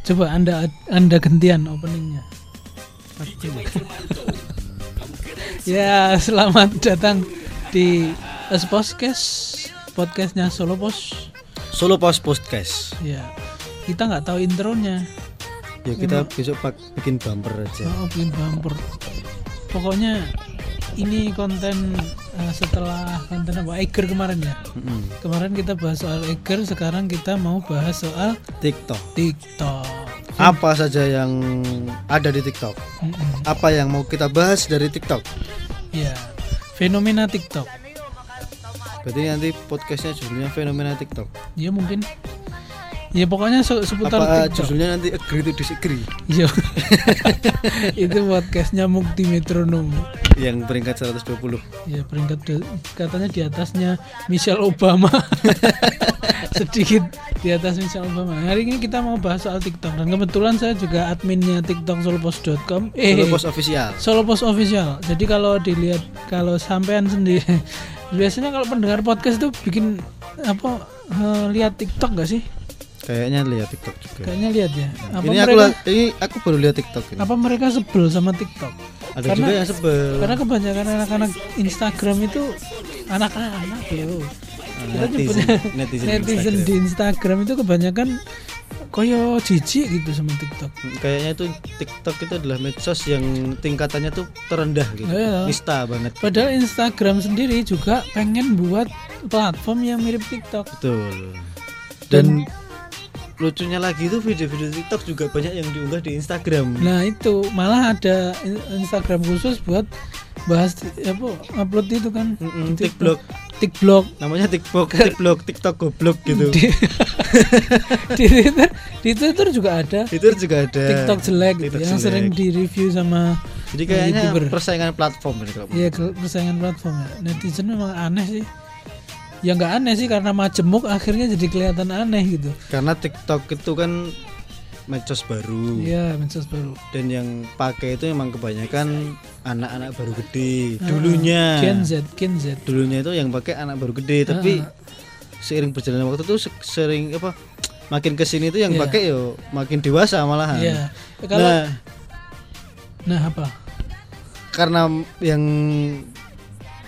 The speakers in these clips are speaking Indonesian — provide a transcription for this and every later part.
Coba anda anda gantian openingnya. ya selamat datang di Es Podcast podcastnya Solo Pos. Solo Pos Podcast. Ya kita nggak tahu intronya. Ya kita besok pak bikin bumper aja. Oh bikin bumper. Pokoknya ini konten uh, setelah konten apa Eger kemarin ya. Mm-mm. Kemarin kita bahas soal Eger, sekarang kita mau bahas soal TikTok. TikTok. Apa saja yang ada di TikTok? Mm-mm. Apa yang mau kita bahas dari TikTok? Ya, fenomena TikTok. Berarti nanti podcastnya judulnya fenomena TikTok. Ya mungkin. Ya pokoknya se- seputar Apa TikTok. judulnya nanti agree to disagree? Iya. itu podcastnya Mukti Metronom. Yang peringkat 120. Ya peringkat katanya di atasnya Michelle Obama. Sedikit di atas Michelle Obama. Hari ini kita mau bahas soal TikTok dan kebetulan saya juga adminnya TikTok solopos.com. Eh, Solo Pos official. Solo Post Official. Jadi kalau dilihat kalau sampean sendiri biasanya kalau pendengar podcast tuh bikin apa eh, lihat TikTok gak sih? Kayaknya lihat TikTok juga. Kayaknya lihat ya. Apa ini aku mereka la- ini aku baru lihat TikTok ini. apa mereka sebel sama TikTok? Ada Karena- juga yang sebel. Karena kebanyakan anak-anak Instagram itu anak-anak loh. Netizen, netizen netizen Instagram. di Instagram itu kebanyakan koyo jijik gitu sama TikTok. Kayaknya itu TikTok itu adalah medsos yang tingkatannya tuh terendah gitu. Iya. Nista banget. Padahal Instagram sendiri juga pengen buat platform yang mirip TikTok. Betul. Dan, lucunya lagi itu video-video TikTok juga banyak yang diunggah di Instagram. Nah itu malah ada in- Instagram khusus buat bahas apa upload itu kan Mm-mm, di TikTok. TikTok Namanya TikTok, TikTok, TikTok goblok gitu. di, di Twitter di Twitter juga ada itu juga ada. TikTok jelek gitu TikTok yang jelek. sering di review sama Jadi kayaknya YouTuber. persaingan platform ini kalau ya ke- persaingan platform ya. netizen memang aneh sih ya nggak aneh sih karena majemuk akhirnya jadi kelihatan aneh gitu karena TikTok itu kan medsos baru. Iya medsos baru Dan yang pakai itu memang kebanyakan anak-anak baru gede. Ah, Dulunya. Gen Z Gen Z dulunya itu yang pakai anak baru gede tapi seiring berjalannya waktu tuh se- sering apa makin ke sini tuh yang Iya. pakai yo makin dewasa malahan Iya kalau nah nah apa karena yang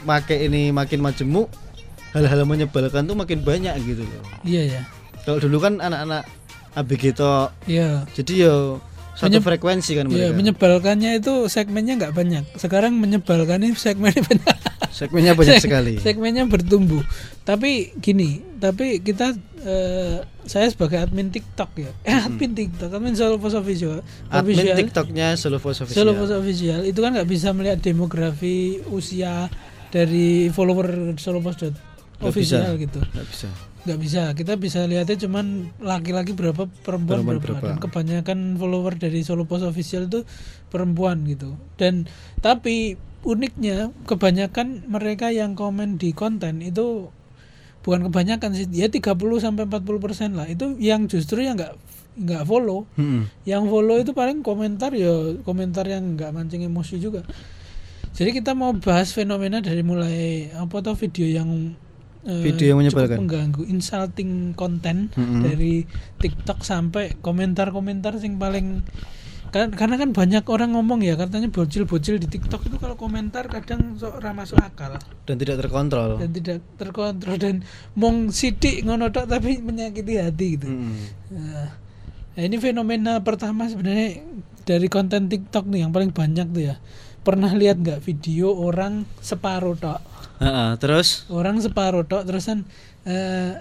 pakai ini makin majemuk hal-hal menyebalkan tuh makin banyak gitu loh iya ya kalau dulu kan anak-anak ABG toh iya jadi yo satu Menyeb- frekuensi kan Iya, mereka menyebalkannya itu segmennya nggak banyak. Sekarang menyebalkannya segmennya banyak. segmennya banyak Seg- sekali Segmennya bertumbuh. Tapi gini, tapi kita eh, saya sebagai admin TikTok ya. Eh, admin TikTok, admin Solo Post Official. admin Official- TikToknya Solo Post Official Solo Post Official itu kan nggak bisa melihat demografi usia dari follower Solo Nggak official bisa. gitu nggak bisa nggak bisa kita bisa lihatnya cuman laki-laki berapa perempuan, Perempuan berapa. berapa. dan kebanyakan follower dari Solo Post Official itu perempuan gitu dan tapi uniknya kebanyakan mereka yang komen di konten itu bukan kebanyakan sih ya 30 sampai 40 persen lah itu yang justru yang nggak nggak follow Mm-mm. yang follow itu paling komentar ya komentar yang nggak mancing emosi juga jadi kita mau bahas fenomena dari mulai apa tuh video yang Video yang menyebalkan. cukup mengganggu insulting konten Mm-mm. dari TikTok sampai komentar-komentar yang paling kan- karena kan banyak orang ngomong ya katanya bocil-bocil di TikTok itu kalau komentar kadang sok ora masuk akal dan tidak terkontrol dan tidak terkontrol dan mong sidik ngono tok tapi menyakiti hati gitu. Nah, nah, ini fenomena pertama sebenarnya dari konten TikTok nih yang paling banyak tuh ya. Pernah lihat nggak video orang separuh tok? Ha-ha, terus Orang separuh tok terusan eh,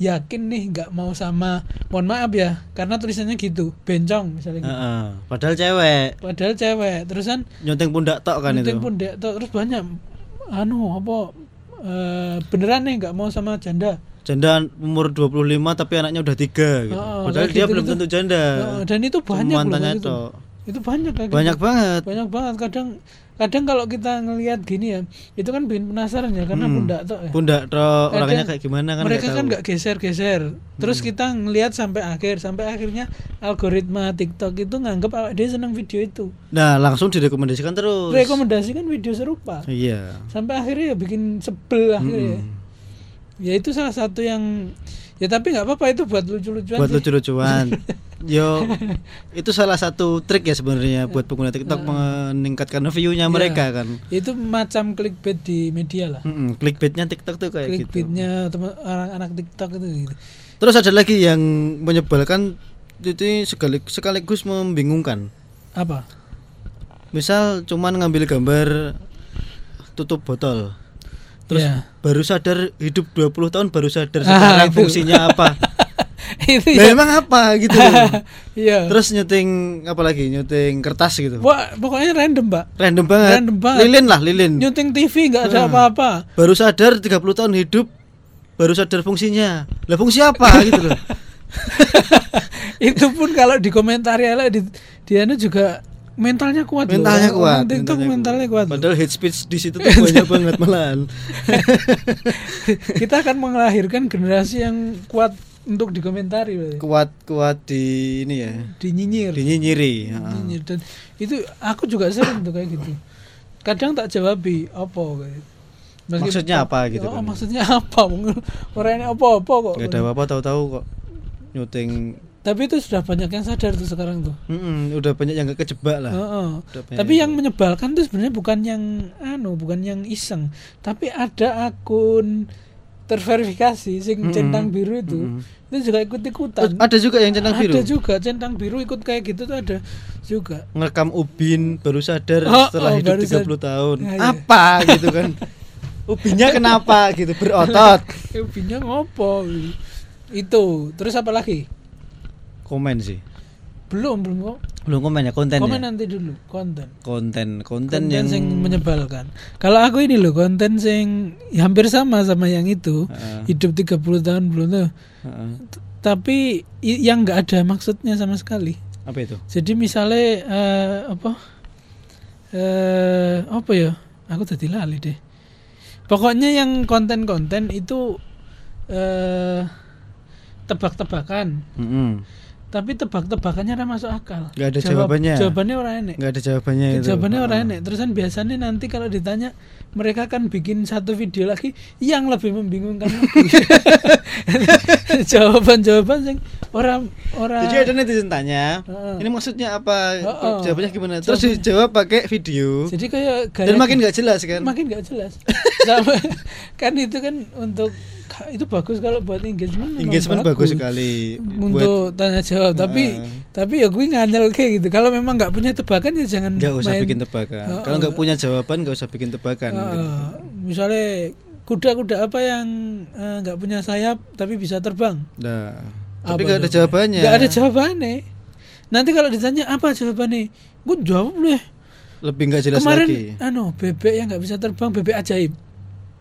yakin nih nggak mau sama, mohon maaf ya, karena tulisannya gitu, bencong misalnya gitu. Ha-ha. padahal cewek Padahal cewek, terusan nyonteng pundak tok kan penting itu pun dek tok, terus banyak anu apa eh, beneran nih nggak mau sama janda. janda umur 25 tapi anaknya udah tiga gitu. Oh, padahal dia gitu belum itu. tentu janda Oh, dan itu banyak loh mantannya gitu. Itu banyak kayak gitu. banyak banget banyak banget kadang kadang kalau kita ngelihat gini ya itu kan bikin penasaran ya karena Hmm. pundak ya. Pundak tok orangnya kayak gimana kan mereka kan nggak geser-geser. Terus kita ngelihat sampai akhir sampai akhirnya algoritma TikTok itu nganggap awak dia senang video itu. Nah langsung direkomendasikan terus. Rekomendasikan video serupa. Iya. Sampai akhirnya ya bikin sebel akhirnya Mm-mm. ya itu salah satu yang Ya tapi nggak apa-apa itu buat lucu-lucuan. buat lucu-lucuan. Yo, itu salah satu trik ya sebenarnya buat pengguna TikTok meningkatkan view-nya Iya. mereka kan. Itu macam clickbait di media lah. Mm-mm, clickbaitnya TikTok tuh kayak gitu. Clickbaitnya anak-anak TikTok itu gitu. Terus ada lagi yang menyebalkan itu sekali, sekaligus membingungkan. Apa? Misal cuman ngambil gambar tutup botol. Terus Ya. baru sadar hidup 20 tahun baru sadar Ah, sekarang itu. fungsinya apa. itu Lah ya. emang apa gitu. Iya. Terus nyuting apa lagi? Nyuting kertas gitu. Wah, pokoknya random, Mbak. Random banget. Random banget. Lilin lah, lilin. Nyuting TV nggak ada Hmm. apa-apa. Baru sadar 30 tahun hidup baru sadar fungsinya. Lah fungsi apa gitu loh. itu pun kalau dikomentari ala di dia juga mentalnya kuat loh. mentalnya Orang- kuat orang TikTok mentalnya kuat, loh. padahal hate speech di situ tuh banyak banget malahan kita akan melahirkan generasi yang kuat untuk dikomentari berarti. kuat kuat di ini ya dinyinyir dinyinyiri ya. Dinyinyir. dan itu aku juga sering tuh kayak gitu kadang tak jawabi apa kayak Meski- Maksudnya apa gitu oh, kan? maksudnya apa orangnya apa-apa kok Gak ada apa-apa tahu-tahu kok nyuting tapi itu sudah banyak yang sadar tuh sekarang tuh Mm-mm, udah banyak yang gak kejebak lah banyak Tapi yang menyebalkan tuh sebenarnya bukan yang anu, bukan yang iseng, tapi ada akun terverifikasi sing Mm-mm. centang biru itu. Mm-mm. Itu juga ikut-ikutan. Oh, ada juga yang centang biru Ada juga centang biru ikut kayak gitu tuh ada juga. ngerekam ubin baru sadar Oh, setelah oh, hidup baru 30 sad- tahun Ya, ya. apa gitu kan ubinnya kenapa gitu berotot Ubinya ngopo? Itu. Terus apa lagi? Komen sih Belum, belum kok. belum komen ya konten Komen ya nanti dulu, konten. konten konten, Konten yang sing menyebalkan. Kalau aku ini loh konten sing ya hampir sama sama yang itu. Heeh. Hidup 30 tahun belum tuh. Heeh. tapi yang nggak ada maksudnya sama sekali apa itu jadi misalnya eh, apa eh apa ya aku tadi lali deh pokoknya yang konten-konten itu eh tebak-tebakan Mm-mm. Tapi tebak-tebakannya ora masuk akal. Nggak ada jawabannya. jawabannya orang enek. Nggak ada jawabannya itu. Jawabannya orang Heeh. enek. Terusan biasanya nanti kalau ditanya mereka akan bikin satu video lagi yang lebih membingungkan lagi. Jawaban-jawaban yang orang orang Jadi ada netizen tanya, Heeh. ini maksudnya apa? Heeh. Jawabannya gimana? Terus Jawabannya- dijawab pakai video. jadi kayak gaya Dan makin nggak jelas kan? makin nggak jelas Sama- kan itu kan untuk itu bagus kalau buat engagement Engagement bagus sekali. untuk tanya jawab tapi Heeh. tapi ya gue nganyel kayak gitu kalau memang nggak punya tebakan ya jangan nggak usah main- bikin tebakan. Heeh. Kalau nggak punya jawaban nggak usah bikin tebakan. Heeh. misalnya kuda-kuda apa yang eh, nggak punya sayap tapi bisa terbang Nah, tapi nggak ada jawabannya? nggak ada jawabannya nanti kalau ditanya apa jawabannya gue jawab deh Lebih nggak jelas kemarin lagi. anu bebek yang nggak bisa terbang bebek ajaib?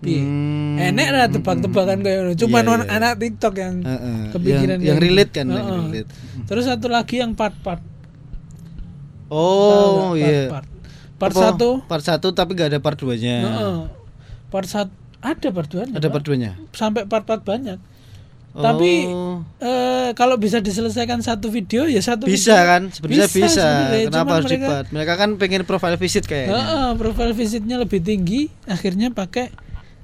Hmm. enek lah tebak-tebakan kayak. Cuman orang iya. anak TikTok yang Heeh. kepikiran yang, yang relate kan, yang Heeh. relate. Terus satu lagi yang part-part. Oh iya. Part, part. Part satu. Part satu tapi nggak ada part 2-nya. heeh. Part satu ada part dua Ada part 2-nya. sampai part-part banyak. Tapi Oh. eh, kalau bisa diselesaikan satu video ya satu bisa video. kan sebenarnya bisa, sebenarnya. kenapa Cuman harus mereka, di-part? mereka kan pengen profile visit kayaknya Heeh, profile visitnya lebih tinggi, akhirnya pakai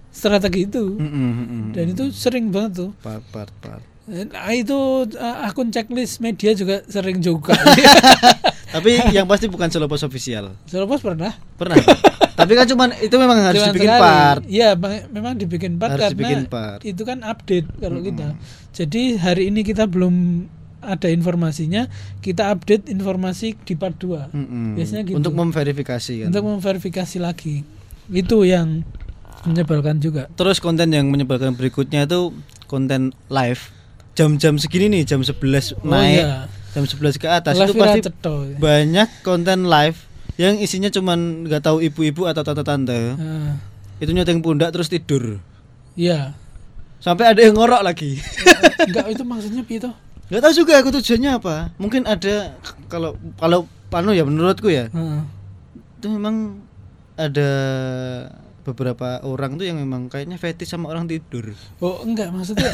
strategi itu. Mm-mm, mm-mm. Dan itu sering banget tuh. part part part Nah, itu uh, akun checklist media juga sering juga. tapi yang pasti bukan solo post official Selopos pernah. pernah tapi kan cuman itu memang harus Cuman dibikin sekali. part Iya, me- memang dibikin part Harus karena dibikin part. itu kan update kalau kita. Jadi hari ini kita belum ada informasinya, kita update informasi di part 2. Mm-mm. Biasanya gitu. untuk memverifikasi kan Untuk memverifikasi lagi. Itu yang menyebalkan juga. terus konten yang menyebalkan berikutnya itu konten live jam-jam segini nih jam 11 Oh naik iya. Jam 11 ke atas Live itu pasti Ceto. banyak konten live yang isinya cuman nggak tahu ibu-ibu atau tante-tante Ah, itu nyoteng pundak terus tidur Iya. sampai ada yang ngorok lagi Enggak itu maksudnya piye toh? nggak tahu juga aku tujuannya apa mungkin ada kalau kalau panu ya menurutku ya Heeh. itu memang ada beberapa orang tuh yang memang kayaknya fetish sama orang tidur. Oh enggak maksudnya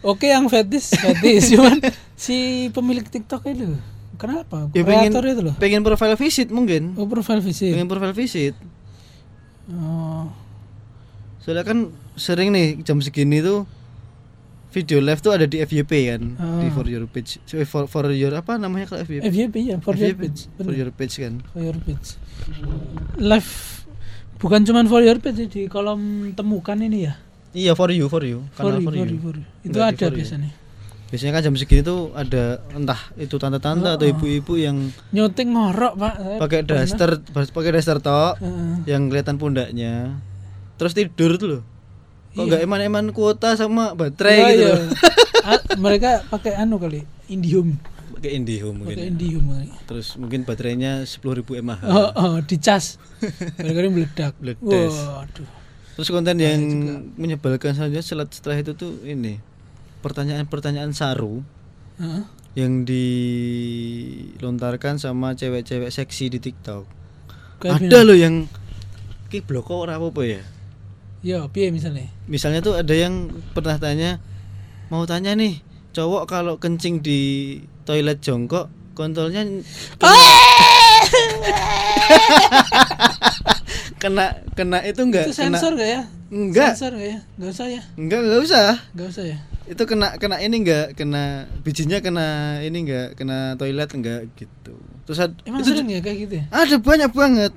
Oke yang fetis fetis Cuman si pemilik TikTok itu Kenapa? ya pengen Kreator itu loh. pengen profile visit mungkin. Oh profile visit. Pengen profile visit. Oh. Soalnya kan sering nih jam segini tuh video live tuh ada di FYP kan Ah. di for your page. Eh, for, for your apa namanya kalau FYP FYP ya for your FYP, page for your page kan. For your page. Live bukan cuman for your page di kolom temukan ini ya iya for you for you for you, for for you for you. itu Enggak di ada for you. biasanya biasanya kan jam segini tuh ada entah itu tante-tante atau Oh. ibu-ibu yang nyoting ngorok pak Saya pakai daster pakai daster tok Heeh. yang kelihatan pundaknya terus tidur tuh loh kok Iya. nggak eman-eman kuota sama baterai Iya, gitu iya. mereka pakai anu kali Indium pakai IndiHome mungkin pakai ya. Indium kali. terus mungkin baterainya 10.000 mAh. Oh, oh dicas. Mereka meledak. Meledas. waduh. Terus konten yang menyebalkan saja setelah setelah itu tuh ini. Pertanyaan-pertanyaan saru Heeh. yang dilontarkan sama cewek-cewek seksi di TikTok. Kayak ada loh yang ki bloko ora apa-apa ya? Ya piye misalnya? Misalnya tuh ada yang pernah tanya mau tanya nih cowok kalau kencing di toilet jongkok kontolnya kena kena itu enggak itu sensor gak ya? Enggak sensor gak ya? Nggak usah ya? Enggak enggak usah. Nggak usah ya? Itu kena kena ini enggak kena bijinya kena ini enggak kena toilet enggak gitu. Terus ad- emang itu sering ya kayak gitu ya? Ada banyak banget.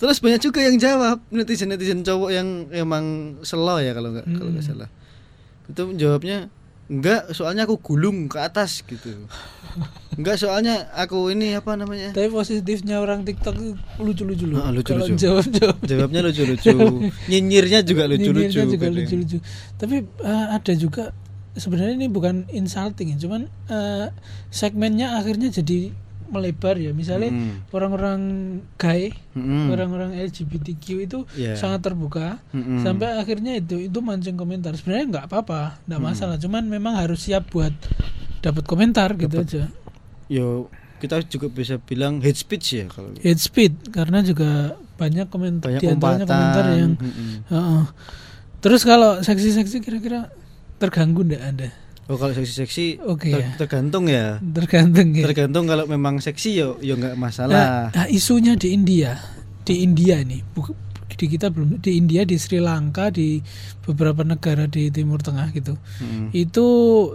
Terus banyak juga yang jawab. Netizen netizen cowok yang emang slow ya kalau nggak kalau nggak Mm. salah. Itu jawabnya enggak soalnya aku gulung ke atas gitu. Enggak soalnya aku ini apa namanya? Tapi positifnya orang TikTok lucu-lucu loh. Ah, lucu-lucu. jawab jawab jawabnya lucu-lucu. Nyinyirnya juga lucu-lucu Nyinyirnya juga lucu-lucu. Tapi eh, ada juga sebenarnya ini bukan insulting ya cuman eh, segmennya akhirnya jadi melebar ya misalnya Mm. orang-orang gay Mm-mm. orang-orang LGBTQ itu Iya. sangat terbuka Mm-mm. sampai akhirnya itu itu mancing komentar sebenarnya nggak apa-apa nggak Mm. masalah cuman memang harus siap buat dapat komentar gitu aja yo kita juga bisa bilang hate speech ya kalau hate speed karena juga banyak komentar banyak di antaranya komentar yang. Heeh. terus kalau seksi-seksi kira-kira terganggu ndak anda oh kalau seksi-seksi Oke ter- ya. tergantung ya. Tergantung ya. Tergantung kalau memang seksi yo yo nggak nah, masalah. Nah, isunya di India. Di India nih bu- di kita belum di India di Sri Lanka di beberapa negara di Timur Tengah gitu. Mm. itu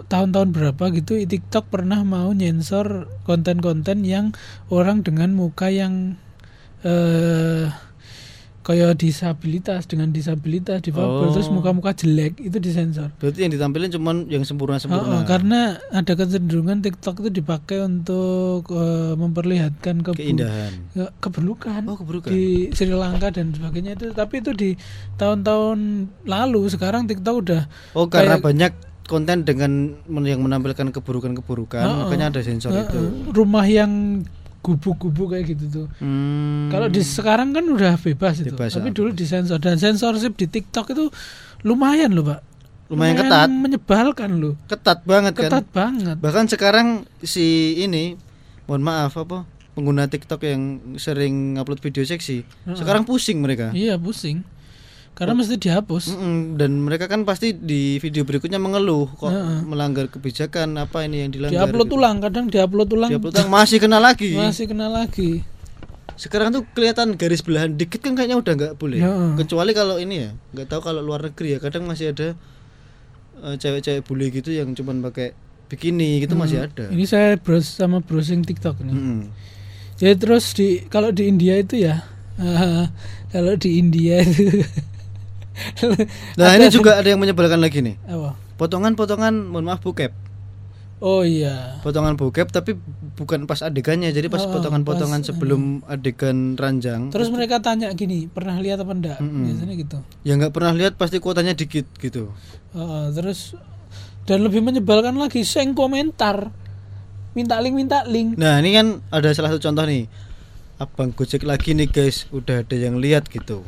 tahun-tahun berapa gitu TikTok pernah mau nyensor konten-konten yang orang dengan muka yang eh kayak disabilitas dengan disabilitas difabel Oh. terus muka-muka jelek itu disensor. Berarti yang ditampilin cuman yang Oh, sempurna-sempurna. Oh, karena ada kecenderungan TikTok itu dipakai untuk eh, memperlihatkan kebu- keindahan. ke- keberlukan oh keburukan di Sri Lanka dan sebagainya itu. Tapi itu di tahun-tahun lalu sekarang TikTok udah oh karena kayak- banyak konten dengan yang menampilkan keburukan-keburukan Oh, makanya ada sensor eh, itu. Rumah yang gubuk-gubuk kayak gitu tuh. Hmm. kalau di sekarang kan udah bebas itu. Bebas, tapi ya. dulu disensor dan sensorship di TikTok itu lumayan loh pak. Lumayan ketat. menyebalkan loh. Ketat banget kan. Ketat banget. Bahkan sekarang si ini mohon maaf apa pengguna TikTok yang sering upload video seksi Heeh. sekarang pusing mereka. Iya pusing karena mesti dihapus. Mm-mm, dan mereka kan pasti di video berikutnya mengeluh kok melanggar kebijakan apa ini yang dilanggar diupload gitu. ulang kadang diupload ulang. Diupload ulang masih kena lagi. Masih kena lagi. Sekarang tuh kelihatan garis belahan dikit kan kayaknya udah nggak boleh. Heeh. kecuali kalau ini ya nggak tahu kalau luar negeri ya kadang masih ada eh, cewek-cewek bule gitu yang cuman pakai bikini gitu masih ada. Ini saya browse sama browsing TikTok nih. Mm-mm. ya terus di kalau di India itu ya kalau di India itu nah ini juga ada yang menyebalkan lagi nih. Apa? Potongan-potongan mohon maaf bokep. Oh iya. Potongan bokep tapi bukan pas adegannya. Jadi pas Oh, potongan-potongan pas, sebelum adegan. ranjang terus mereka tanya gini pernah lihat apa enggak? Mm-mm. biasanya gitu. Yang nggak pernah lihat pasti kuotanya dikit gitu. Oh, terus dan lebih menyebalkan lagi seng komentar minta link minta link. Nah ini kan ada salah satu contoh nih. Abang gojek lagi nih guys. Udah ada yang lihat gitu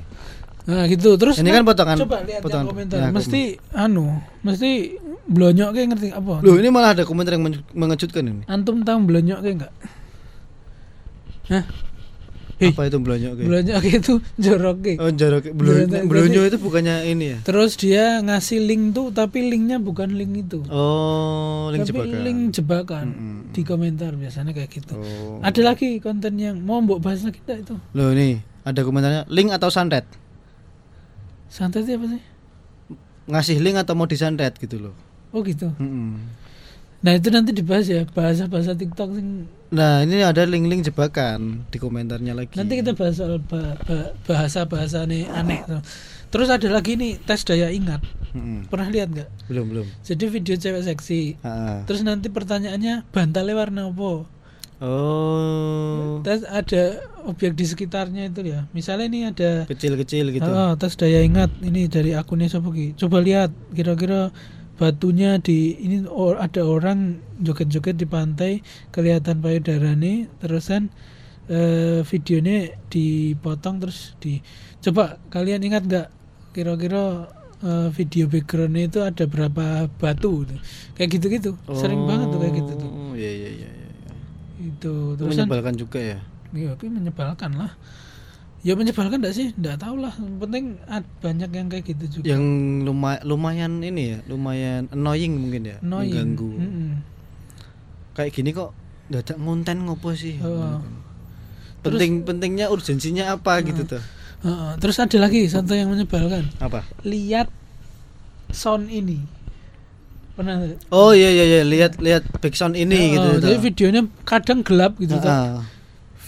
nah gitu. Terus Ini kan potongan- coba lihat potongan- komentar. Ya, mesti anu mesti blonyok kayak ngerti apa? Loh ini malah ada komentar yang men- mengejutkan ini. Antum tahu blonyok kayak enggak Hah? Hei, apa itu belonyo kayak blonyok kayak itu jorok kayak oh jarak Belonyo- belonyo belonyo itu bukannya ini ya? Terus dia ngasih link tuh tapi linknya bukan link itu. oh link tapi jebakan. link jebakan Mm-mm. di komentar biasanya kayak gitu. oh. Ada lagi konten yang mau mbok bahas lagi enggak itu? loh nih ada komentarnya link atau santet Santet itu apa sih? ngasih link atau mau disantet gitu loh Oh gitu. Mm-mm. Nah itu nanti dibahas ya bahasa-bahasa TikTok sing Nah ini ada link-link jebakan di komentarnya lagi. nanti kita bahas soal ba- ba- bahasa-bahasa nih aneh. Terus ada lagi nih tes daya ingat. Mm-mm. Pernah lihat nggak? belum belum. Jadi video cewek seksi. Terus nanti pertanyaannya bantalnya warna apa? Oh Terus ada objek di sekitarnya itu ya. Misalnya ini ada kecil-kecil gitu. Oh, tes daya ingat ini dari akunnya siapa Ki? Coba lihat kira-kira batunya di ini or, ada orang joget-joget di pantai kelihatan payudara nih terusan eh, videonya dipotong terus di coba kalian ingat nggak kira-kira eh, video backgroundnya itu ada berapa batu gitu. kayak gitu-gitu sering banget tuh kayak gitu tuh Oh iya iya iya. Iya. itu Itu terusan menyebalkan juga ya. Iya, tapi menyebalkan lah. Ya menyebalkan enggak sih? Enggak tahu lah. Penting banyak yang kayak gitu juga. Yang lumayan lumayan ini ya, lumayan annoying mungkin ya, Annoying. mengganggu. Mm-mm. Kayak gini kok dadak ngonten ngopo sih? Oh. Penting pentingnya urgensinya apa gitu tuh? Heeh. terus ada lagi satu yang menyebalkan. Apa? Lihat sound ini. Pernah? Oh iya iya iya, lihat lihat background ini gitu. Oh, tuh. Jadi videonya kadang gelap gitu tuh. Ah,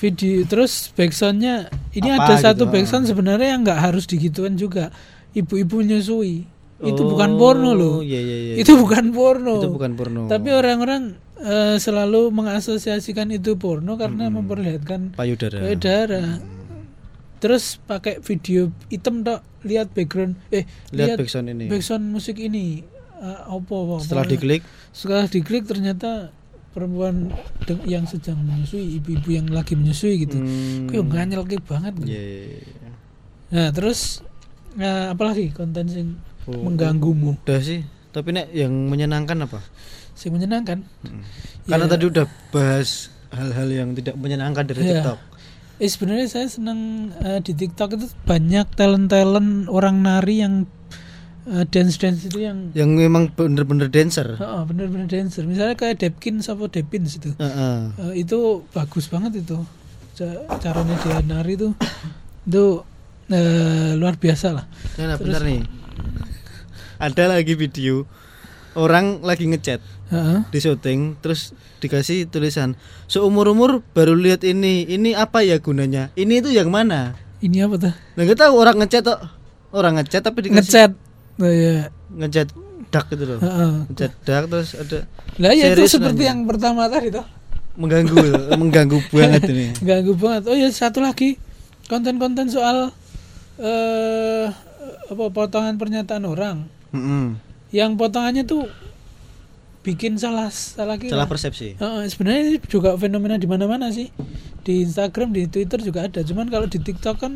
Video terus backsoundnya ini Apa ada satu gitu, backsound sebenarnya yang nggak harus digituan juga. Ibu-ibu nyusui. Itu Oh, bukan porno loh. Iya iya iya. Itu bukan porno. Itu bukan porno. Tapi orang-orang eh, selalu mengasosiasikan itu porno karena memperlihatkan payudara. payudara. Terus pakai video hitam tok, lihat background eh Lihat lihat, background ini. background musik ini. Eh, apa, apa, Setelah diklik, setelah diklik ternyata perempuan yang sedang menyusui, ibu-ibu yang lagi menyusui gitu. hmm, Kayak nganyel banget. gitu. iya, iya, iya. Nah, terus nah, apalagi konten sing Oh, mengganggumu, Udah sih. Tapi nek yang menyenangkan apa? sing menyenangkan. Hmm. Karena Ya. tadi udah bahas hal-hal yang tidak menyenangkan dari Iya. TikTok. Eh sebenarnya saya senang eh, di TikTok itu banyak talent-talent orang nari yang dance dance itu yang Yang memang bener-bener dancer. oh, bener-bener dancer. Misalnya kayak Depkins apa Depins itu. Heeh. Eh, itu bagus banget itu. Ca- Caranya dia nari itu itu eh, luar biasa lah. Nah, nah, bentar nih. Ada lagi video orang lagi ngechat Heeh. di syuting terus dikasih tulisan seumur umur baru lihat ini ini apa ya gunanya ini itu yang mana Ini apa tuh? nggak tahu orang ngechat tuh orang ngechat tapi dikasih Ngechat. Oh, iya. ngechat dak gitu loh ngechat dak terus ada Lah ya itu seperti nanya. yang pertama tadi tuh. mengganggu mengganggu banget ini Ganggu banget. Oh ya satu lagi konten-konten soal eh apa potongan pernyataan orang. Mm-mm. Yang potongannya tuh bikin salah salah kira. salah persepsi Heeh, sebenarnya ini juga fenomena di mana-mana sih. Di Instagram, di Twitter juga ada. Cuman kalau di TikTok kan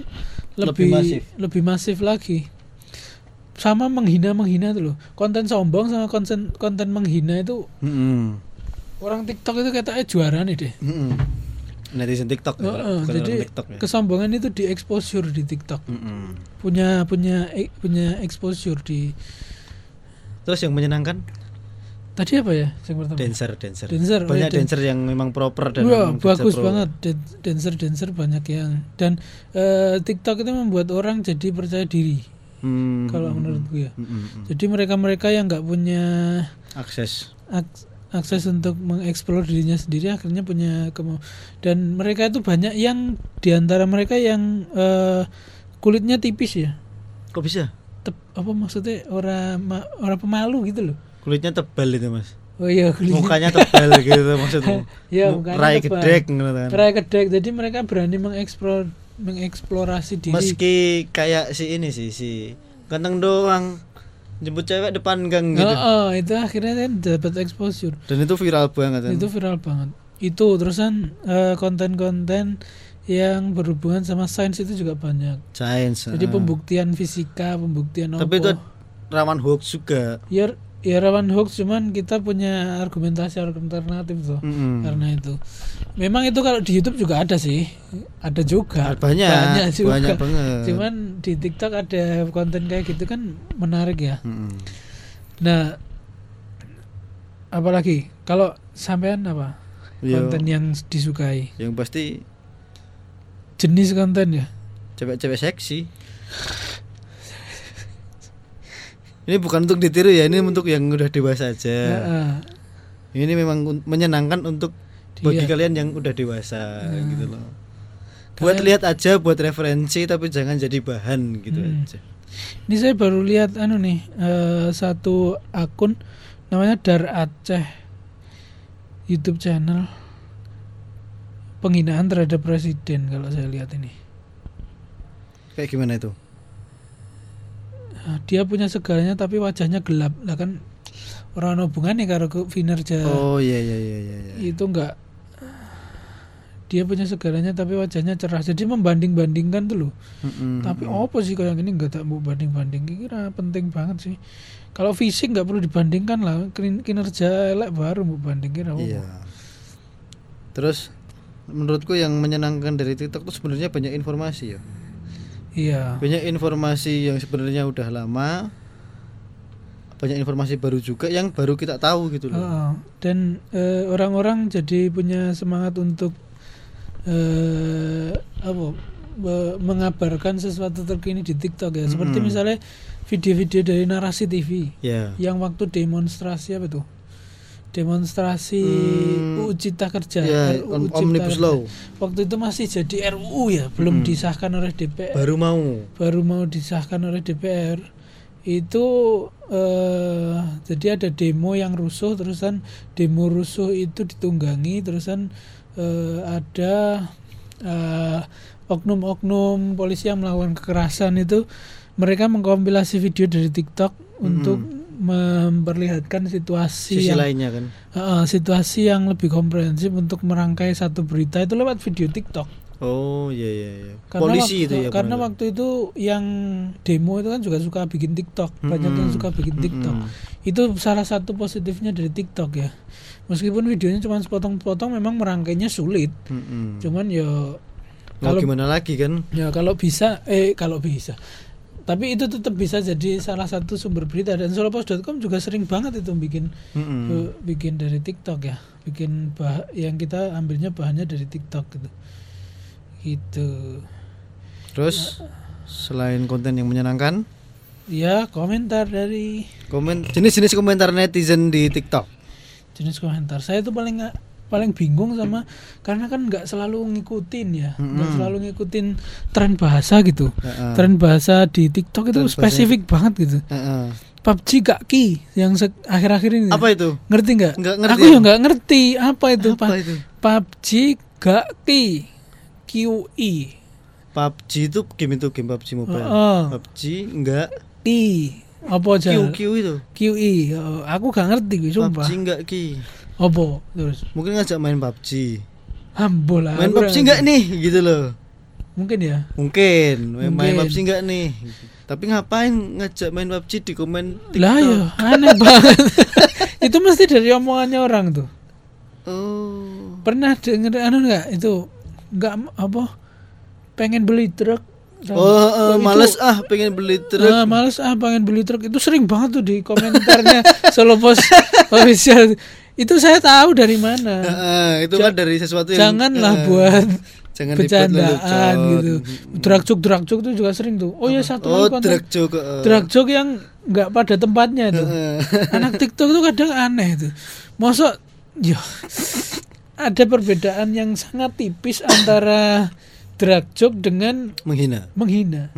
Lebih lebih masif. lebih masif lagi. Sama menghina-menghina tuh loh. Konten sombong sama konten konten menghina itu Mm-mm. orang TikTok itu katanya juara nih deh. Mm-mm. netizen TikTok ya, Heeh, bukan jadi TikTok ya. kesombongan itu dieksposur di TikTok. Mm-mm. Punya punya eh, punya exposure di terus yang menyenangkan tadi apa ya yang pertama? dancer dancer, Dancer, oh banyak iya, dan- dancer yang memang proper dan Wah, bagus pro. banget Dan- dancer-dancer banyak yang dan eh, TikTok itu membuat orang jadi percaya diri Hmm, kalau hmm, menurutku ya. hmm, hmm, hmm. Jadi mereka-mereka yang nggak punya akses aks- akses untuk mengeksplor dirinya sendiri akhirnya punya kemau dan mereka itu banyak yang di antara mereka yang eh, kulitnya tipis ya. kok bisa Tep, apa maksudnya orang ma- orang pemalu gitu loh. kulitnya tebal itu mas Oh iya kulitnya. mukanya tebal gitu maksudmu Iya, Mu- mukanya rai tebal. gedek gitu kan Rai kedek. Jadi mereka berani mengeksplor mengeksplorasi diri. meski kayak si ini sih si ganteng doang jemput cewek depan gang gitu Oh, oh, itu akhirnya kan dapat exposure. dan itu viral banget kan Itu viral banget. Itu terusan eh, konten-konten yang berhubungan sama sains itu juga banyak. science Jadi ah. pembuktian fisika, pembuktian tapi itu apa. rawan hoax juga ya ya rawan hoax cuman kita punya argumentasi alternatif tuh. Mm-mm. Karena itu. Memang itu kalau di YouTube juga ada sih. Ada juga. Banyak Banyak juga. banyak banget Cuman di TikTok ada konten kayak gitu kan menarik ya. Mm-mm. Nah, apalagi kalau sampean apa Yo, konten yang disukai yang pasti jenis konten ya cewek-cewek seksi Ini bukan untuk ditiru ya, ini untuk yang udah dewasa aja. Heeh. Ini memang menyenangkan untuk bagi Iya. kalian yang udah dewasa gitu loh. Buat lihat aja, buat referensi tapi jangan jadi bahan gitu Hmm. aja. Ini saya baru lihat anu nih eh, satu akun namanya Dar Aceh YouTube channel penghinaan terhadap presiden kalau saya lihat ini. Kayak gimana itu? Nah, dia punya segalanya tapi wajahnya gelap. Lah kan orang hubungannya karo kinerja Oh iya iya iya iya. iya. itu enggak dia punya segalanya tapi wajahnya cerah. Jadi membanding-bandingkan tuh loh. Mm-mm. Tapi apa sih kayak gini nggak tak mau banding-banding kira penting banget sih. Kalau fisik nggak perlu dibandingkan lah, kin- kinerja elek baru mau bandingin apa. Iya. Terus menurutku yang menyenangkan dari TikTok tuh sebenarnya banyak informasi ya. Iya. Banyak informasi yang sebenarnya udah lama. Banyak informasi baru juga yang baru kita tahu gitu loh. Heeh. Dan eh, orang-orang jadi punya semangat untuk eh apa mengabarkan sesuatu terkini di TikTok ya. Seperti Mm-mm. misalnya video-video dari narasi TV Ya. yang waktu demonstrasi apa tuh? Demonstrasi Hmm. UU Cipta Kerja. Ya, RUU Cipta Omnibus Kerja. Law Waktu itu masih jadi RUU ya, belum Mm-mm. disahkan oleh DPR. baru mau. baru mau disahkan oleh DPR itu eh, jadi ada demo yang rusuh terusan demo rusuh itu ditunggangi terusan eh, ada eh, oknum-oknum polisi yang melakukan kekerasan itu mereka mengkompilasi video dari TikTok untuk memperlihatkan situasi Sisi yang lainnya kan. eh, situasi yang lebih komprehensif untuk merangkai satu berita itu lewat video TikTok. Oh iya iya iya. Karena Polisi waktu, itu ya. Karena waktu itu yang demo itu kan juga suka bikin TikTok, banyak yang suka bikin TikTok. Mm-mm. Itu salah satu positifnya dari TikTok ya. Meskipun videonya cuma sepotong-potong, memang merangkainya sulit. Mm-mm. Cuman ya kalau gimana lagi kan? ya kalau bisa, eh kalau bisa. Tapi itu tetap bisa jadi salah satu sumber berita dan solopos.com juga sering banget itu bikin Mm-mm. eh, bikin dari TikTok ya, bikin bah yang kita ambilnya bahannya dari TikTok gitu. Gitu. Terus selain konten yang menyenangkan, Ya, komentar dari komen jenis-jenis komentar netizen di TikTok. jenis komentar. Saya tuh paling nggak- paling bingung sama karena kan nggak selalu ngikutin ya, nggak Mm-mm. selalu ngikutin tren bahasa gitu. Heeh. Tren bahasa di TikTok itu Tren bahasa- spesifik banget gitu. Heeh. PUBG gak ki yang akhir-akhir ini. Apa itu? Ngerti nggak? Nggak ngerti Aku ya? nggak ngerti apa itu. Apa Pa- itu? PUBG gak ki QI. PUBG itu game itu game PUBG Mobile. Heeh. PUBG enggak Ki apa aja? Q Q itu. QI. Oh, aku gak ngerti gue sumpah. PUBG enggak ki. Apa terus? Mungkin ngajak main PUBG. Ambola. Main PUBG enggak nih gitu loh. Mungkin ya. Mungkin main, main Mungkin. PUBG enggak nih. Tapi ngapain ngajak main PUBG di komen Lah ya, aneh banget. itu mesti dari omongannya orang tuh. Oh. Pernah denger anu enggak itu enggak apa pengen beli truk Oh, eh, Itu- males ah pengen beli truk. Ah, males ah pengen beli truk itu sering banget tuh di komentarnya solo post official itu saya tahu dari mana Heeh, itu kan dari sesuatu yang janganlah eh, buat jangan bercandaan gitu dragcuk dragcuk itu juga sering tuh oh ya satu Oh, konten drag joke. eh. dragcuk yang nggak pada tempatnya tuh Heeh. anak TikTok tuh kadang aneh tuh. Masa ya ada perbedaan yang sangat tipis antara drag joke dengan menghina. menghina.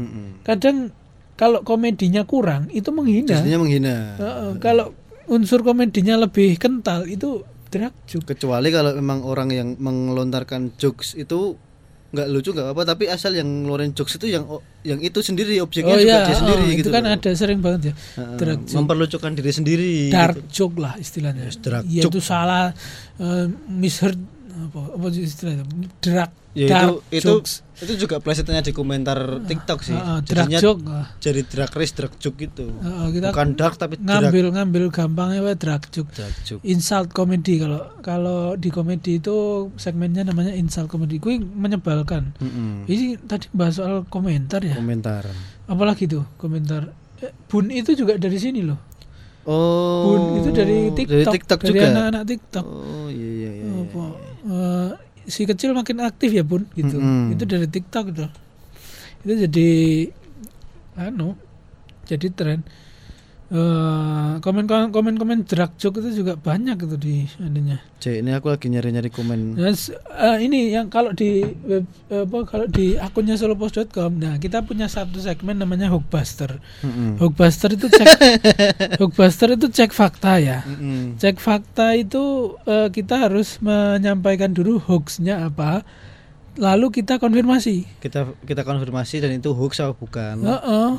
Kadang kalau komedinya kurang itu menghina. Menghina. Heeh, kalau unsur komedinya lebih kental itu drag joke. Kecuali kalau memang orang yang mengelontarkan jokes itu nggak lucu nggak apa tapi asal yang ngeluarin jokes itu yang yang itu sendiri objeknya Oh juga iya, dia sendiri oh, gitu itu kan loh. ada sering banget ya. Heeh, drag joke. memperlucukan diri sendiri dark gitu. joke lah istilahnya. Yes, ya joke. itu salah eh, misheard apa apa istilahnya? Drag ya itu dark itu jokes. itu juga plesetnya di komentar TikTok sih Heeh, drag jadinya joke. ah. jadi drag race drag joke gitu Heeh, kita bukan dark tapi drag, ngambil ngambil gampangnya wae drag joke. drag joke Insult comedy kalau kalau di komedi itu segmennya namanya insult comedy. Kui menyebalkan. Mm-mm. Ini tadi bahas soal komentar ya. komentar Apalagi tuh komentar. Eh, Bun itu juga dari sini loh. oh Bun itu dari TikTok. dari TikTok dari juga anak-anak TikTok. oh iya iya iya, iya. Eh, si kecil makin aktif ya bun gitu. Mm-mm. itu dari TikTok itu. Itu jadi anu jadi tren eh, komen komen komen drag joke itu juga banyak itu di ininya. Cek ini aku lagi nyari-nyari komen. Nah, s- eh, ini yang kalau di web eh, apa kalau di akunnya solopost.com, nah kita punya satu segmen namanya Hookbuster. Mm-mm. Hookbuster itu cek Hookbuster itu cek fakta ya. Mm-mm. Cek fakta itu eh, kita harus menyampaikan dulu hoaxnya apa, lalu kita konfirmasi. Kita kita konfirmasi dan itu hoax atau bukan. Heeh.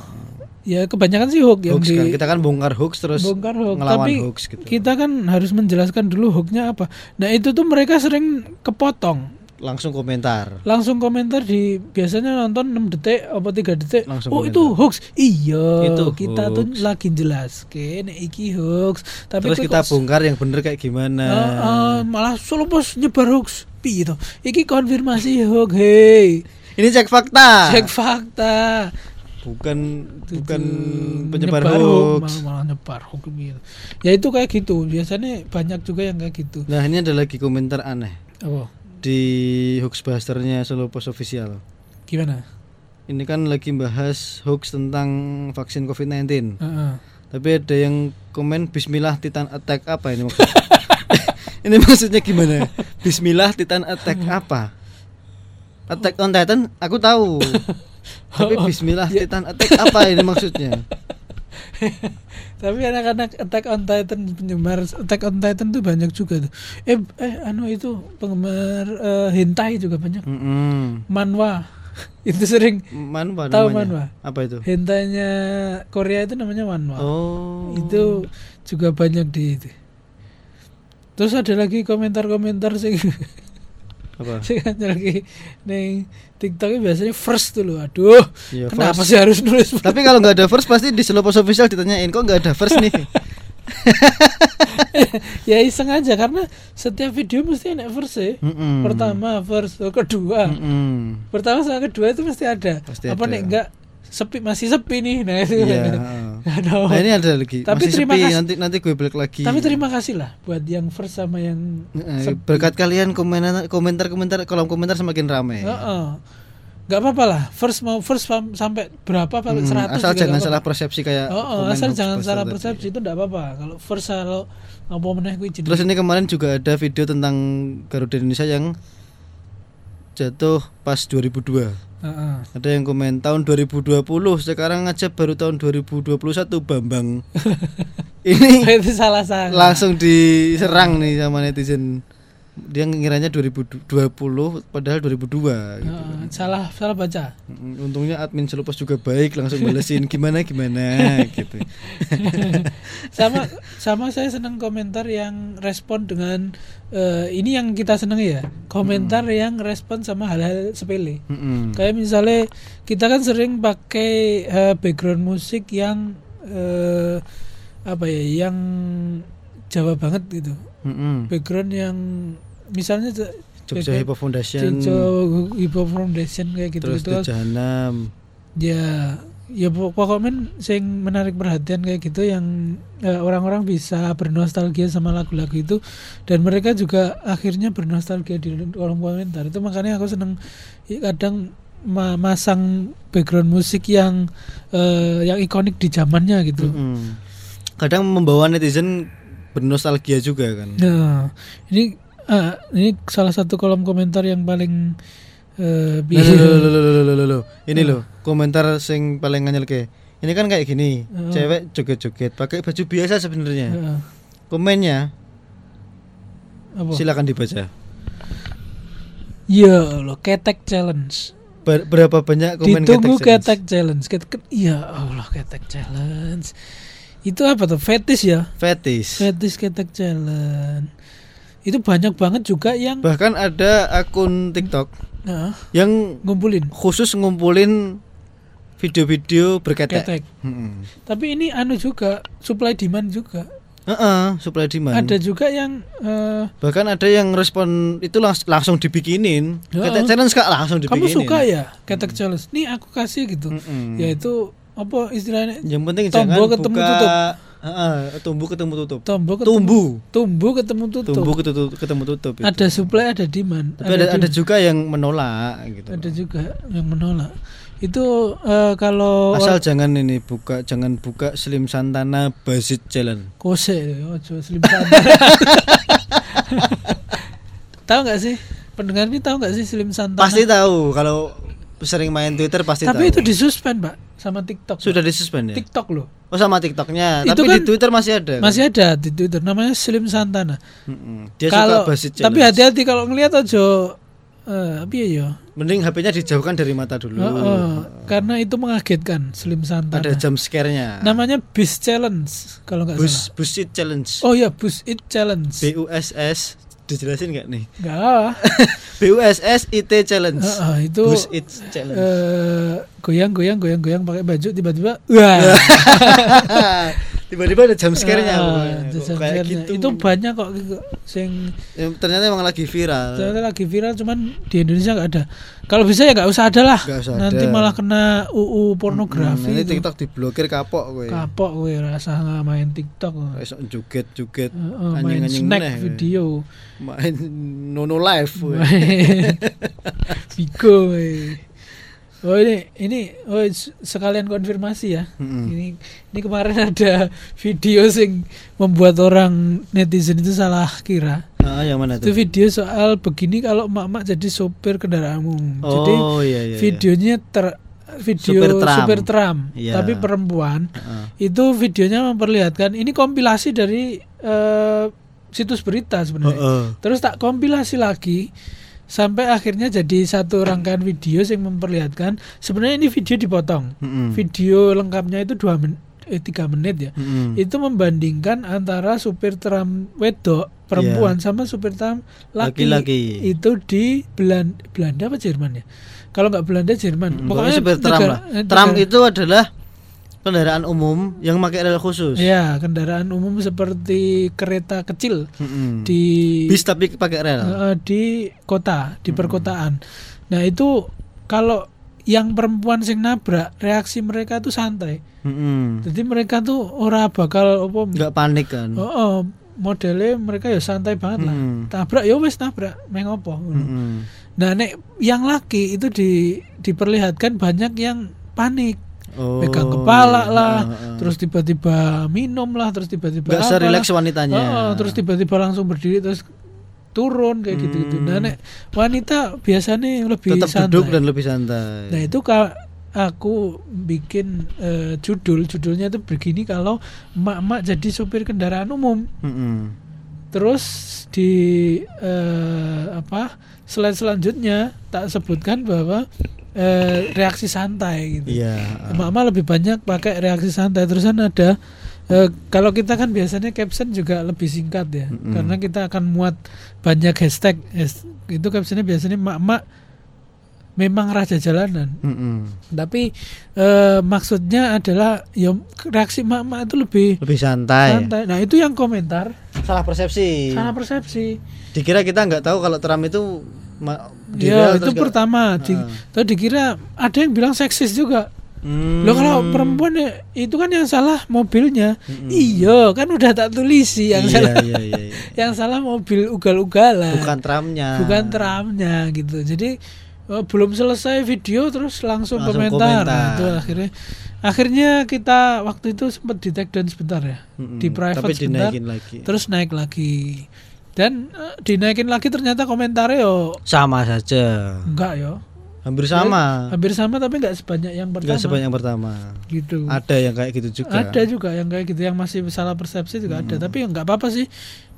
Ya kebanyakan sih hoax yang hoax di kan kita kan bongkar hoax terus bongkar hoax. ngelawan Tapi hoax gitu. kita kan harus menjelaskan dulu hoaxnya apa. Nah itu tuh mereka sering kepotong. Langsung komentar. Langsung komentar di biasanya nonton 6 detik apa 3 detik. Langsung oh komentar. itu hoax. Iya. Itu kita tuh hoax. lagi jelas. nek iki hoax. Tapi terus kita kok- bongkar yang bener kayak gimana. Eh, eh, malah solo pos nyebar hoax. Piye to? Iki konfirmasi hoax. Hei. Ini cek fakta. Cek fakta. Bukan bukan penyebar nyebar hoax. malah, malah nyebar hoax gitu. Ya itu kayak gitu. Biasanya banyak juga yang kayak gitu. Nah, ini ada lagi komentar aneh Apa? di hoaxbusternya Solo Post Official. Gimana? Ini kan lagi bahas hoax tentang vaksin COVID-19. Heeh. Tapi ada yang komen Bismillah Titan Attack apa ini maksudnya? ini maksudnya gimana? Bismillah Titan Attack apa? Attack on Titan aku tahu. Tapi Bismillah Titan Attack apa ini maksudnya? Tapi anak-anak Attack on Titan penggemar Attack on Titan tuh banyak juga tuh. Eh eh anu itu penggemar eh, hentai juga banyak. Mm-mm. Manhwa. itu sering Manwa Tahu namanya? manhwa? Apa itu? hentainya Korea itu namanya manhwa. Oh. Itu juga banyak di itu. Terus ada lagi komentar-komentar sing apa? ada lagi ning TikTok biasanya first dulu. Aduh, Iya, kenapa first. sih harus nulis? Tapi kalau nggak ada first pasti di Slow Post Official ditanyain kok nggak ada first nih. ya iseng aja karena setiap video mesti ada first ya. Mm-mm. Pertama first, kedua. Mm-mm. Pertama sama kedua itu mesti ada. Pasti Apa ada. nih enggak sepi masih sepi nih. Nah itu. Iya. Nggak tahu. Nah, ini ada lagi. Tapi Masih terima sepi. kasih. Nanti nanti gue balik lagi. Tapi terima kasih lah buat yang first sama yang Eh, sepi. berkat kalian komentar komentar komentar kolom komentar semakin ramai. Heeh. Nggak apa-apa lah. First mau first sam- sampai berapa sampai Hmm, 100 asal juga jangan salah persepsi kayak Oh, oh, asal jangan salah tadi. persepsi itu enggak apa-apa. Kalau first kalau apa meneh. Terus ini kemarin juga ada video tentang Garuda Indonesia yang jatuh pas 2002. Heeh. Ada yang komen tahun 2020 sekarang aja baru tahun 2021 Bambang. ini itu salah salah. langsung diserang nih sama netizen. Dia ngiranya 2020 padahal 2002 gitu. Heeh, salah salah baca. Mm, Untungnya admin Selupos juga baik langsung balesin gimana gimana gitu. sama sama saya senang komentar yang respon dengan eh, ini yang kita seneng ya komentar yang respon sama hal-hal sepele Mm-mm. kayak misalnya kita kan sering pakai eh, background musik yang eh, apa ya yang Jawa banget gitu Mm-mm. background yang misalnya Jogja Hip Hop Foundation Jojo Hip Hop Foundation kayak gitu terus gitu di Jahanam. ya ya pok- pokoknya sing menarik perhatian kayak gitu yang eh, orang-orang bisa bernostalgia sama lagu-lagu itu dan mereka juga akhirnya bernostalgia di kolom komentar itu makanya aku seneng ya, kadang ma- masang background musik yang eh, yang ikonik di zamannya gitu Mm-mm. Kadang membawa netizen bernostalgia juga kan. nah ini ah, ini salah satu kolom komentar yang paling eh, bi- Loh, loh, loh, loh, loh, loh, loh, loh. Ini loh komentar sing paling nganyel ke. Ini kan kayak gini, Heeh. cewek joget-joget pakai baju biasa sebenarnya. Heeh. Komennya apa silakan dibaca. ya Allah ketek challenge Ber- berapa banyak komen Ditunggu ketek ketek challenge. Ketek, ya Allah ketek challenge. Itu apa tuh? Fetis ya? Fetis. Fetis ketek challenge. Itu banyak banget juga yang Bahkan ada akun TikTok nah, yang ngumpulin khusus ngumpulin video-video berketek. ketek. Mm-mm. Tapi ini anu juga supply demand juga. Heeh, supply demand. Ada juga yang eh, Bahkan ada yang respon itu langs- langsung dibikinin. Heeh. Ketek challenge kak langsung dibikinin. kamu suka ya ketek challenge? Nih aku kasih gitu. Mm-mm. Ya itu apa istilahnya? Yang penting jangan buka tutup. Tumbuh ketemu tutup. Tumbuh ketemu Tumbuh. tumbuh ketemu tutup. Tumbuh ketemu ketemu tutup. itu. Ada supply, ada demand. Tapi ada, ada juga yang menolak gitu. ada juga yang menolak. Itu eh, kalau Asal jangan ini buka jangan buka Slim Santana Basit Challenge. kose ojo slim santana. tahu nggak sih? Pendengar ini tahu nggak sih Slim Santana? Pasti tahu kalau sering main Twitter pasti Tapi itu tahu. disuspend, Pak, sama TikTok. sudah disuspend ya. TikTok loh. Oh sama TikToknya. Itu Tapi kan di Twitter masih ada. kan? Masih ada di Twitter namanya Slim Santana. Mm-mm. Dia kalau suka Basit tapi hati-hati kalau ngelihat ojo eh apa ya? Mending HP-nya dijauhkan dari mata dulu. Heeh, karena itu mengagetkan Slim Santana. Ada jump scare-nya. Namanya Bus Challenge kalau nggak Bus salah. Busit Challenge. Oh ya, Bus It Challenge. B U S S dijelasin nggak nih? Enggak. B U S S I T Challenge. Heeh, itu Bus It Challenge. eh goyang goyang goyang goyang pakai baju tiba-tiba wah Tiba-tiba ada jump scare-nya. Ah, kayak scare-nya. gitu. itu banyak kok sing Ya, ternyata emang lagi viral. ternyata lagi viral cuman di Indonesia nggak ada kalau bisa ya nggak usah ada lah Nggak usah nanti ada. malah kena UU Hmm, pornografi nanti itu. TikTok diblokir kapok kowe. kapok gue rasa nggak main TikTok Esok joget-joget Heeh, main anjing-anjing snack meneh, kowe. video Main nono live. main Vigo we. Oh ini ini oh sekalian konfirmasi ya. Mm-mm. Ini ini kemarin ada video sing membuat orang netizen itu salah kira. Ah, yang mana Itu tuh? video soal begini kalau emak-emak jadi sopir kendaraan umum. Jadi Oh iya iya. iya. videonya ter video Supir tram. supir tram, Iya. tapi perempuan. Heeh. Itu videonya memperlihatkan ini kompilasi dari eh, situs berita sebenarnya. Heeh. Terus tak kompilasi lagi sampai akhirnya jadi satu rangkaian video yang memperlihatkan sebenarnya ini video dipotong. Mm-mm. Video lengkapnya itu dua men eh, tiga menit ya. Mm-mm. Itu membandingkan antara supir tram wedok perempuan sama supir tram laki. Laki-laki. Itu di Belan- Belanda apa Jerman ya? Kalau nggak Belanda Jerman. Mm, Pokoknya supir tram negara- lah. eh, Tram itu adalah kendaraan umum yang pakai rel khusus. Ya, kendaraan umum seperti kereta kecil Mm-mm. di bis tapi pakai rel. Eh, di kota, di perkotaan. Nah, itu kalau yang perempuan sing nabrak, reaksi mereka tuh santai. Mm-mm. Jadi mereka tuh ora bakal apa Nggak panik kan. Oh, oh, modelnya mereka ya santai banget lah. Mm. Tabrak ya wes nabrak, meng apa. Mm-mm. Nah, nek yang laki itu di diperlihatkan banyak yang panik. Oh, Pegang kepala lah, Ah, ah. terus tiba-tiba minum lah, terus tiba-tiba nggak serileks wanitanya. Oh, terus tiba-tiba langsung berdiri terus turun kayak gitu-gitu. Nah, nek wanita biasanya lebih tetap santai. duduk dan lebih santai. Nah, itu ka aku bikin eh, judul, judulnya itu begini kalau emak-emak jadi supir kendaraan umum. Mm-mm. Terus di eh, apa? Slide selanjutnya tak sebutkan bahwa eh, reaksi santai gitu. Iya. Emak-emak lebih banyak pakai reaksi santai terusan ada eh, kalau kita kan biasanya caption juga lebih singkat ya Mm-mm. karena kita akan muat banyak hashtag Has- itu captionnya biasanya emak-emak memang raja jalanan Mm-mm. tapi eh, maksudnya adalah ya reaksi emak-emak itu lebih Lebih santai. santai nah itu yang komentar Salah persepsi. salah persepsi Dikira kita nggak tahu kalau tram itu ya itu nggak- pertama di, Ah. terus dikira ada yang bilang seksis juga Hmm. Loh kalau perempuan ya, itu kan yang salah mobilnya. Mm-mm. Iya, kan udah tak tulisi yang iya, salah. iya, iya, iya. Yang salah mobil ugal-ugalan. Bukan tramnya. Bukan tramnya gitu. Jadi eh, belum selesai video terus langsung, Langsung komentar. komentar. Nah, itu akhirnya akhirnya kita waktu itu sempat di take down sebentar ya. Mm-mm. Di private Tapi sebentar. lagi. Terus naik lagi. Dan eh, dinaikin lagi ternyata komentarnya yo sama saja. enggak yo. Hampir sama. Hampir sama tapi enggak sebanyak yang pertama. Enggak sebanyak yang pertama. gitu. Ada yang kayak gitu juga. Ada juga yang kayak gitu yang masih salah persepsi juga ada. Tapi ya nggak apa-apa sih.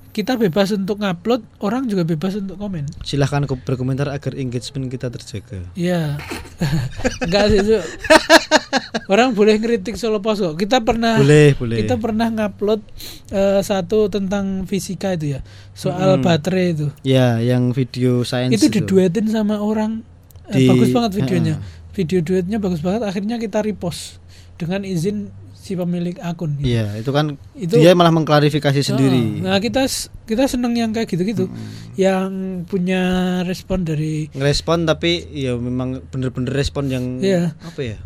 Kita bebas untuk ngupload, orang juga bebas untuk komen. Silahkan ko- berkomentar agar engagement kita terjaga. Iya. Enggak sih. Orang boleh ngeritik solo pos kok. Kita pernah Boleh, boleh. kita pernah ngupload eh, satu tentang fisika itu ya. Soal Hmm. baterai itu. Ya, yang video science itu diduetin sama orang eh, Di- bagus banget videonya. Ah. Video duetnya bagus banget. Akhirnya kita repost dengan izin si pemilik akun. gitu. Iya, itu kan Itu dia malah mengklarifikasi sendiri. Nah, kita kita seneng yang kayak gitu-gitu. Yang punya respon dari Ngerespon tapi ya memang bener-bener respon yang Iya. apa ya?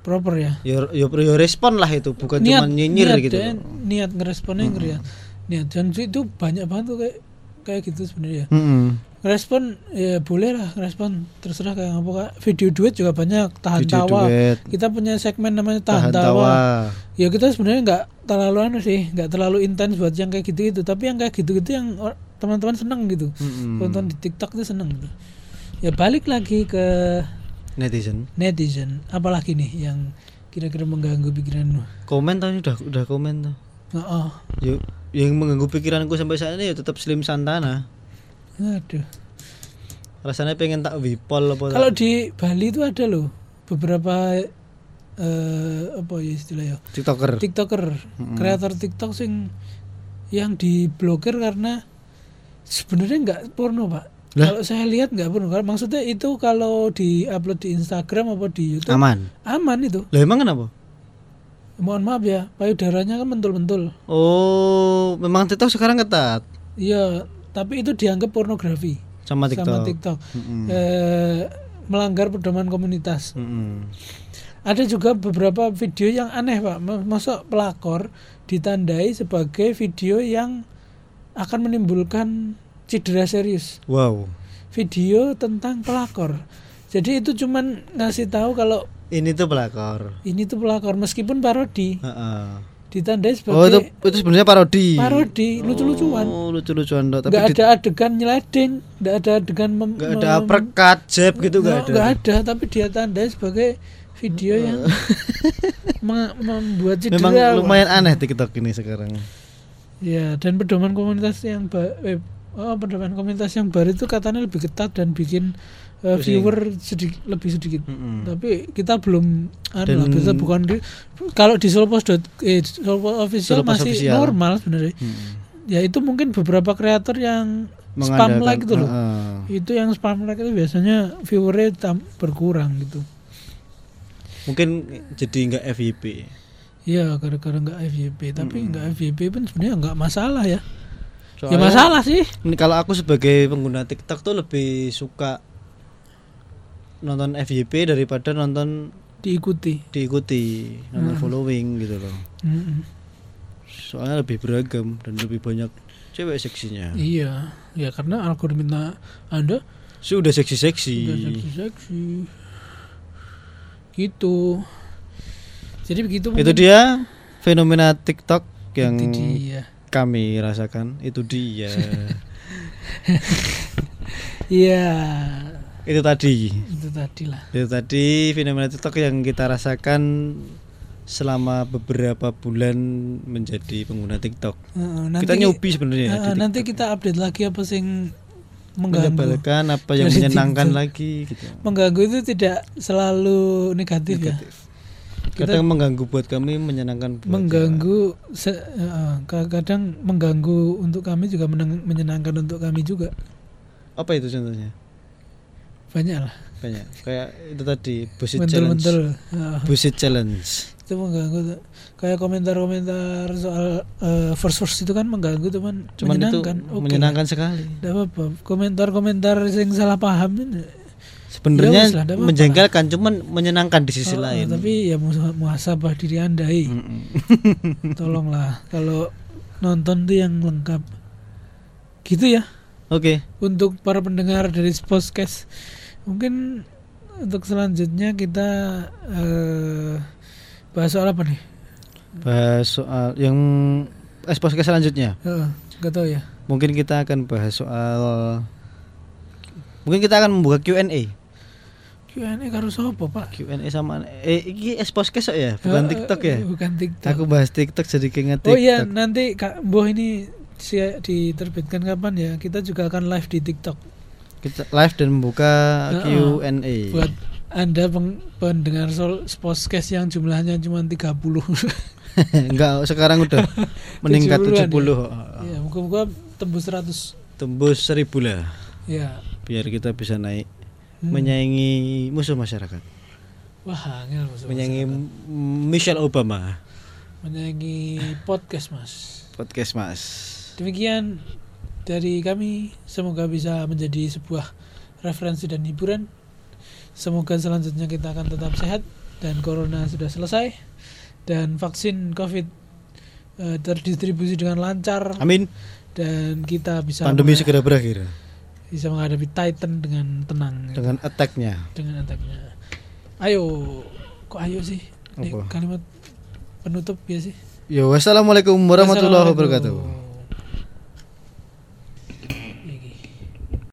Proper ya Yo yo, yo respon lah itu, bukan niat cuma nyinyir niat gitu. loh. niat ngeresponnya ngeri ya niat dan itu banyak banget tuh kayak kayak gitu sebenarnya Mm-mm. respon ya boleh lah respon terserah kayak apa kak video duet juga banyak tahan Video tawa duet. kita punya segmen namanya tahan, Tahan tawa. tawa. ya kita sebenarnya nggak terlalu anu sih nggak terlalu intens buat yang kayak gitu itu tapi yang kayak gitu gitu yang teman-teman seneng gitu Mm-mm. tonton di TikTok itu seneng gitu ya balik lagi ke Netizen. netizen apalagi nih yang kira-kira mengganggu pikiranmu Komen tadi udah udah komen tuh. oh, oh. Yo, yang mengganggu pikiranku sampai saat ini ya tetap Slim Santana. aduh Rasanya pengen tak wipol apa kalau di Bali itu ada loh beberapa eh apa ya istilahnya TikToker. tiktoker kreator tiktok sing yang diblokir karena sebenarnya nggak porno pak Lah? kalau saya lihat nggak Kalau- maksudnya itu kalau di upload di Instagram apa di YouTube Aman. aman itu Lah emang kenapa? mohon maaf ya payudaranya kan mentul-mentul Oh, memang TikTok sekarang ketat iya tapi itu dianggap pornografi sama TikTok. sama TikTok Mm-mm. Eh, melanggar pedoman komunitas Mm-mm. ada juga beberapa video yang aneh pak Ma- masuk pelakor ditandai sebagai video yang akan menimbulkan cedera serius Wow. video tentang pelakor jadi itu cuman ngasih tahu kalau Ini tuh pelakor. ini tuh pelakor meskipun parodi Heeh. ditandai Oh, itu sebagai itu sebenarnya parodi. parodi lucu-lucuan Oh, lucu-lucuan. Tapi di- ada adegan nyeleding nggak ada adegan mem- nggak ada uppercut, jab gitu nggak ada. nggak ada tapi dia tandai sebagai video yang meng- membuat cedera Memang lumayan aneh TikTok ini sekarang. Ya, dan pedoman komunitas yang eh, oh, pedoman komunitas yang baru itu katanya lebih ketat dan bikin Pusing. viewer sedikit lebih sedikit. Mm-mm. Tapi kita belum anu Dan- lah, kita bukan di, kalau di Solopos dot- eh, official masih official. normal sebenarnya. Mm-mm. Ya itu mungkin beberapa kreator yang spam like itu loh. Heeh. Itu yang spam like itu biasanya viewernya tam- berkurang gitu. Mungkin jadi nggak FYP. Iya, gara-gara nggak FYP, tapi nggak FYP pun sebenarnya nggak masalah ya. Ya Soalnya- masalah sih. Ini kalau aku sebagai pengguna TikTok tuh lebih suka nonton FYP daripada nonton Diikuti. diikuti, nonton following gitu loh. Mm-mm. Soalnya lebih beragam dan lebih banyak cewek seksinya. Iya, ya karena algoritma Anda Sudah seksi-seksi. sudah seksi-seksi. Gitu. Jadi begitu Itu mungkin. dia fenomena TikTok yang Itu dia. Kami rasakan. Itu dia. Iya, itu tadi. itu tadi lah. Itu tadi fenomena TikTok yang kita rasakan selama beberapa bulan menjadi pengguna TikTok. Heeh, nanti kita nyobi sebenarnya TikTok. nanti kita update lagi apa sing mengganggu. menyebalkan apa yang Dari menyenangkan TikTok. lagi gitu. Mengganggu itu tidak selalu negatif, ya. Kadang mengganggu buat kami, menyenangkan buat Mengganggu se- heeh, kadang mengganggu untuk kami juga meneng- menyenangkan untuk kami juga. Apa itu contohnya? Banyak lah. Banyak. Kayak itu tadi bullshit challenge. Mentul-mentul. Heeh. Bullshit challenge. itu mengganggu kayak komentar-komentar soal eh, first first itu kan mengganggu teman Cuman itu menyenangkan Oke menyenangkan sekali. Nggak apa-apa komentar-komentar yang salah paham itu Sebenarnya Ya wis lah, menjengkelkan, cuman menyenangkan di sisi Oh, lain. tapi ya muha- muhasabah diri anda eh. Mm-mm. tolonglah kalau nonton tuh yang lengkap gitu ya Oke, untuk para pendengar dari podcast mungkin untuk selanjutnya kita eh, bahas soal apa nih bahas soal yang ekspos ke selanjutnya. Heeh, nggak tahu ya Mungkin kita akan bahas soal Mungkin kita akan membuka Q&A. Q&A karo sopo pak Q&A sama eh iki ekspos kesok ya, bukan Eh, TikTok ya. bukan TikTok Aku bahas TikTok jadi keinget oh iya TikTok. nanti kak Boh ini diterbitkan kapan ya kita juga akan live di TikTok Kita live dan membuka Heeh. Q&A. buat anda peng- pendengar sol podcast yang jumlahnya cuma 30 Enggak, sekarang udah meningkat 70-an 70. ya moga-moga tembus 100 Tembus 1000 lah. ya Biar kita bisa naik Hmm. menyaingi musuh masyarakat. wah angel Mas. Menyaingi Michelle Obama. menyaingi podcast mas Podcast Mas. demikian dari kami semoga bisa menjadi sebuah referensi dan hiburan semoga selanjutnya kita akan tetap sehat dan corona sudah selesai dan vaksin covid eh, terdistribusi dengan lancar Amin. dan kita bisa Pandemi segera berakhir bisa menghadapi Titan dengan tenang gitu, dengan attack-nya. dengan attack-nya. Ayo, kok ayo sih? Ini kalimat penutup ya sih. Yo, wassalamualaikum warahmatullahi wabarakatuh.